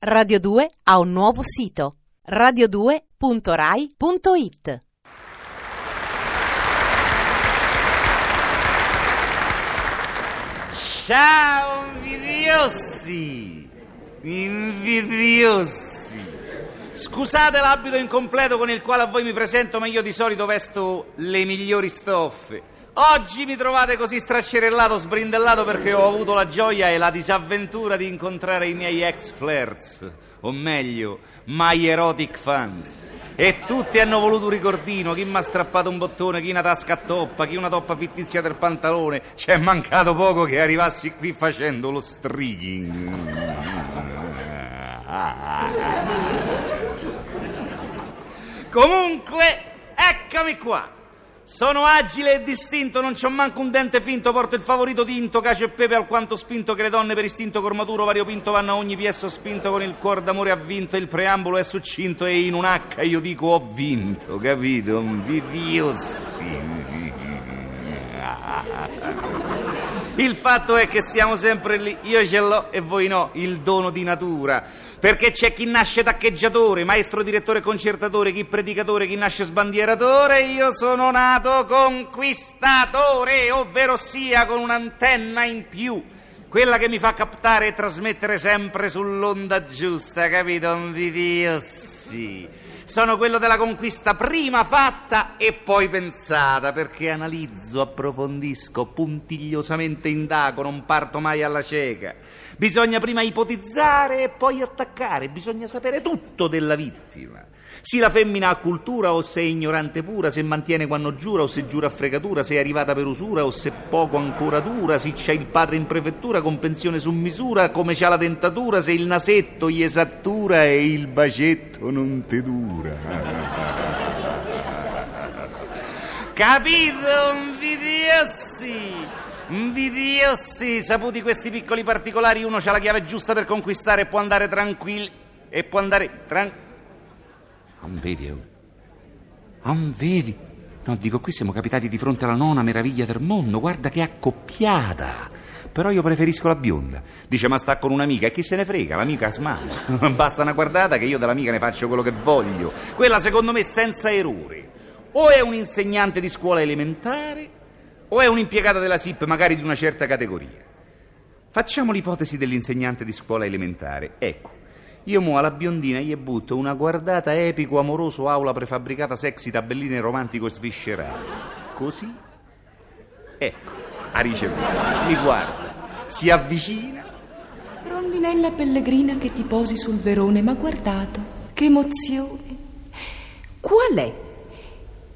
Radio 2 ha un nuovo sito radio2.rai.it Ciao invidiosi! Invidiosi! Scusate l'abito incompleto con il quale a voi mi presento, ma io di solito vesto le migliori stoffe. Oggi mi trovate così strascerellato, sbrindellato perché ho avuto la gioia e la disavventura di incontrare i miei ex flirts, o meglio, my erotic fans. E tutti hanno voluto un ricordino, chi mi ha strappato un bottone, chi una tasca a toppa, chi una toppa fittizia del pantalone. C'è mancato poco che arrivassi qui facendo lo streaking. Comunque, eccomi qua. Sono agile e distinto, non c'ho manco un dente finto, porto il favorito tinto, cacio e pepe alquanto spinto che le donne per istinto cormaturo variopinto vanno a ogni piesso spinto con il cuor d'amore ha vinto, il preambolo è succinto e in un H io dico ho vinto, capito? Invidiosi. Il fatto è che stiamo sempre lì, io ce l'ho e voi no, il dono di natura. Perché c'è chi nasce taccheggiatore, maestro direttore concertatore, chi predicatore, chi nasce sbandieratore, io sono nato conquistatore, ovvero sia con un'antenna in più. Quella che mi fa captare e trasmettere sempre sull'onda giusta, capito? Invidiosi. Sono quello della conquista prima fatta e poi pensata, perché analizzo, approfondisco, puntigliosamente indago, non parto mai alla cieca. Bisogna prima ipotizzare e poi attaccare, bisogna sapere tutto della vittima. Se la femmina ha cultura o se è ignorante pura, se mantiene quando giura o se giura a fregatura, se è arrivata per usura o se poco ancora dura, se c'è il padre in prefettura con pensione su misura, come c'ha la dentatura, se il nasetto gli esattura e il bacetto non te dura. Capito, invidiosi? Invidiosi, saputi questi piccoli particolari, uno c'ha la chiave giusta per conquistare e può andare tranquillo. E può andare tranquillo. Non vedi, oh? Non? No, dico, qui siamo capitati di fronte alla nona meraviglia del mondo. Guarda che accoppiata. Però io preferisco la bionda. Dice, ma sta con un'amica e chi se ne frega? L'amica smana. Basta una guardata che io dell'amica ne faccio quello che voglio. Quella, secondo me, senza errore. O è un insegnante di scuola elementare, o è un'impiegata della SIP, magari di una certa categoria. Facciamo l'ipotesi dell'insegnante di scuola elementare. Ecco. Io mo alla biondina gli butto una guardata epico, amoroso, aula prefabbricata, sexy, tabelline romantico e sviscerato. Così? Ecco, ha ricevuto. Mi guarda, si avvicina. Rondinella pellegrina che ti posi sul verone, ma guardato, che emozione. Qual è?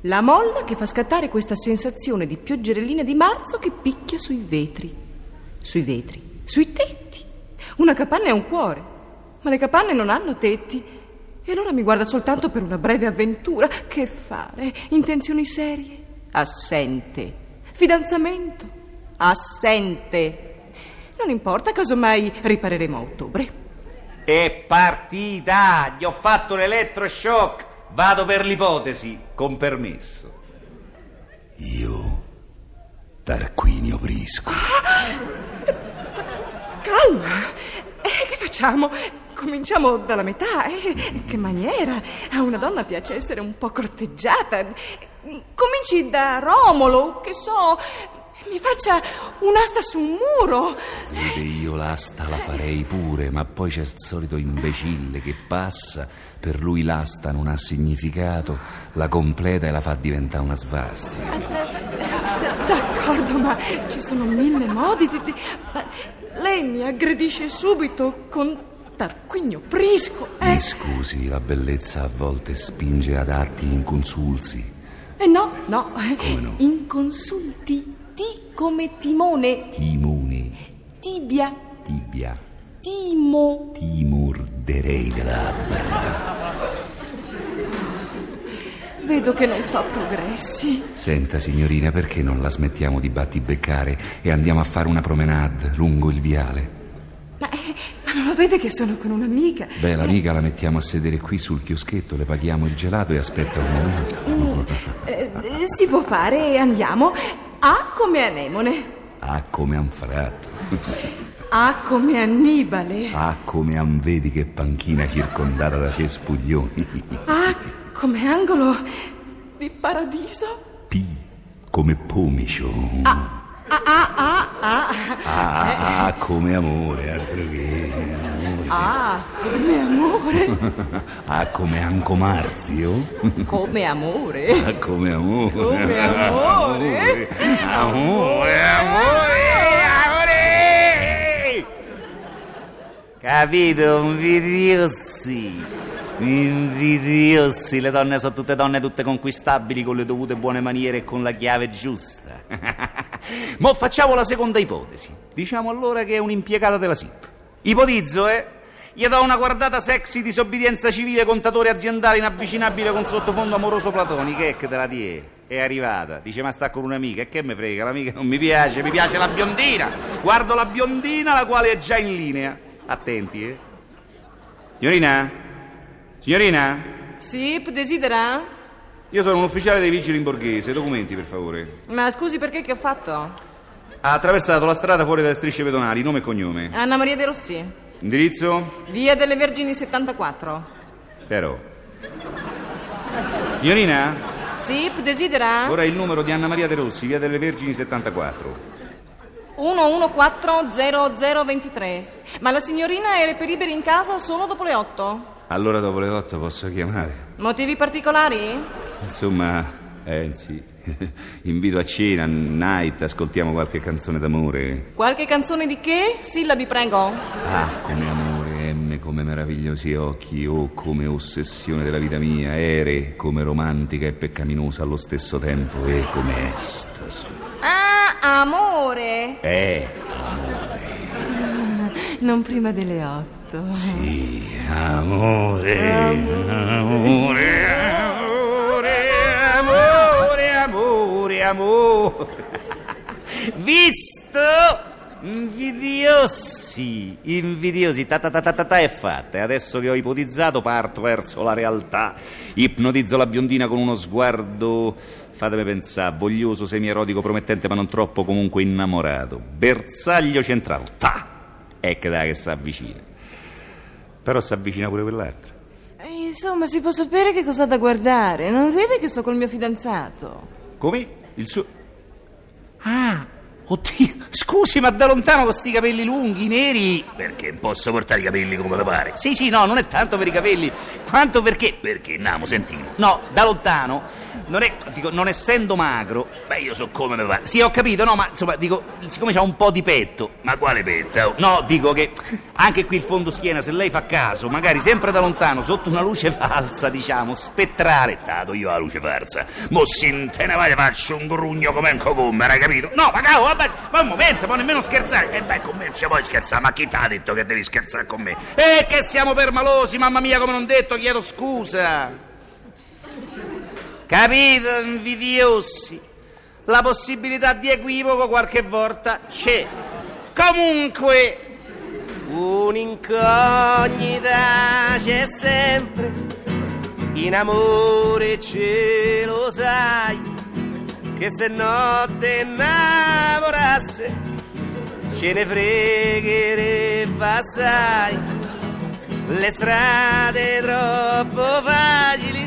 La molla che fa scattare questa sensazione di pioggerellina di marzo che picchia sui vetri. Sui vetri, sui tetti. Una capanna è un cuore. Ma le capanne non hanno tetti. E allora mi guarda soltanto per una breve avventura. Che fare? Intenzioni serie? Assente. Fidanzamento? Assente. Non importa, casomai ripareremo a ottobre. È partita! Gli ho fatto l'elettroshock. Vado per l'ipotesi, con permesso. Io, Tarquinio Prisco. Calma. Eh, che facciamo? Cominciamo dalla metà. Eh? Che maniera? A una donna piace essere un po' corteggiata. Cominci da Romolo, che so. Mi faccia un'asta su un muro. Vede, io l'asta la farei pure, ma poi c'è il solito imbecille che passa, per lui l'asta non ha significato, la completa e la fa diventare una svastica. D'accordo, ma ci sono mille modi di... di- lei mi aggredisce subito con Tarquinio Prisco. Mi Eh, scusi, la bellezza a volte spinge ad atti inconsulsi. eh no, no. Come no? Inconsulti. T come timone. Timone, Tibia. tibia, Timo. ti morderei le labbra. Vedo che non fa progressi. Senta, signorina, perché non la smettiamo di battibeccare e andiamo a fare una promenade lungo il viale? Ma, eh, vede che sono con un'amica? Beh, l'amica la mettiamo a sedere qui sul chioschetto, le paghiamo il gelato e aspetta un momento. Eh, eh, si può fare e andiamo. A come anemone. Ah, come han fatto. Ah, come Annibale. Ah, come am vedi che panchina circondata da cespuglioni. Ah, come angolo di paradiso. P come pomicio. Ah, ah, ah, ah, ah. Ah, ah, come amore, altro che amore. Ah, come amore. Ah, come Anco Marzio. Come amore. Ah, come amore. Come amore. Amore, amore, amore! Capito? Invidiosi. Invidiosi. Le donne sono tutte donne, tutte conquistabili, con le dovute buone maniere e con la chiave giusta. Mo facciamo la seconda ipotesi. Diciamo allora che è un'impiegata della SIP. Ipotizzo, eh? Gli do una guardata sexy, disobbedienza civile, contatore aziendale inavvicinabile con sottofondo amoroso platonico. Che te la die? È arrivata. Dice, ma sta con un'amica. E che me frega? L'amica non mi piace, mi piace la biondina. Guardo la biondina, la quale è già in linea. Attenti, eh? Signorina? Signorina? Sì, desidera? Io sono un ufficiale dei vigili in borghese. Documenti, per favore. Ma scusi, perché che ho fatto? Ha attraversato la strada fuori dalle strisce pedonali, nome e cognome. Anna Maria De Rossi. Indirizzo? Via delle Vergini 74. Però. Signorina? Sì, desidera? Ora il numero di Anna Maria De Rossi, via delle Vergini 74. 1140023. Ma la signorina è reperibile in casa solo dopo le 8. Allora dopo le 8 posso chiamare? Motivi particolari? Insomma, eh sì. Invito a cena, night, ascoltiamo qualche canzone d'amore. Qualche canzone di che? Sillabi, prego. Ah, come amore, M come meravigliosi occhi, O come ossessione della vita mia, Ere come romantica e peccaminosa allo stesso tempo, E come estasi. Ah, amore. Eh, amore. Non prima delle 8. Sì, amore, amore, amore, amore, amore. Visto? Invidiosi, invidiosi, ta ta ta ta ta, ta è fatta. E adesso che ho ipotizzato parto verso la realtà. Ipnotizzo la biondina con uno sguardo, fatemi pensare, voglioso, semi-erotico, promettente ma non troppo, comunque innamorato. Bersaglio centrale, ta! Ecco dai che si avvicina. Però si avvicina pure quell'altra. Insomma, si può sapere che cosa ha da guardare. Non vede che sto col mio fidanzato? Come? Il suo... Ah, oddio, scusi, ma da lontano con questi capelli lunghi, neri... Perché posso portare i capelli come le pare? Sì, sì, no, non è tanto per i capelli, quanto perché... Perché, namo, sentino. No, da lontano, non è... Dico, non essendo magro... Beh, io so come me pare. Sì, ho capito, no, ma insomma, dico, siccome c'ha un po' di petto... Ma quale petto? No, dico che anche qui il fondo schiena, se lei fa caso, magari sempre da lontano, sotto una luce falsa, diciamo, spettrale... Dato io la luce falsa. Mo se te ne vai faccio un grugno come un cocombe, hai capito? No, ma cavolo, vabbè, ma mo pensa, può nemmeno scherzare. E beh, con me non ci puoi scherzare, ma chi ti ha detto che devi scherzare con me? E che siamo permalosi, mamma mia, come non detto, chiedo scusa. Capito, invidiosi? La possibilità di equivoco qualche volta c'è. Comunque, un'incognita c'è sempre. In amore ce lo sai, che se no te innamorasse, ce ne fregherebbe assai. Le strade troppo facili,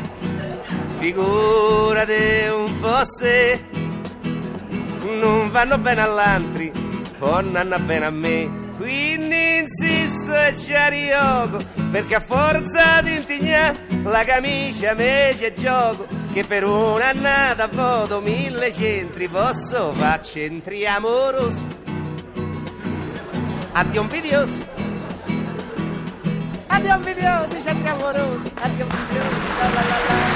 figurate un po' se non vanno bene all'altri, poi non vanno bene a me. Quindi insisto e ci arioco, perché a forza di intignare la camicia me c'è gioco, che per un'annata voto mille centri posso far centri amorosi. Addio invidiosi. Addio invidiosi, centri amorosi. Addio invidiosi. La la la la.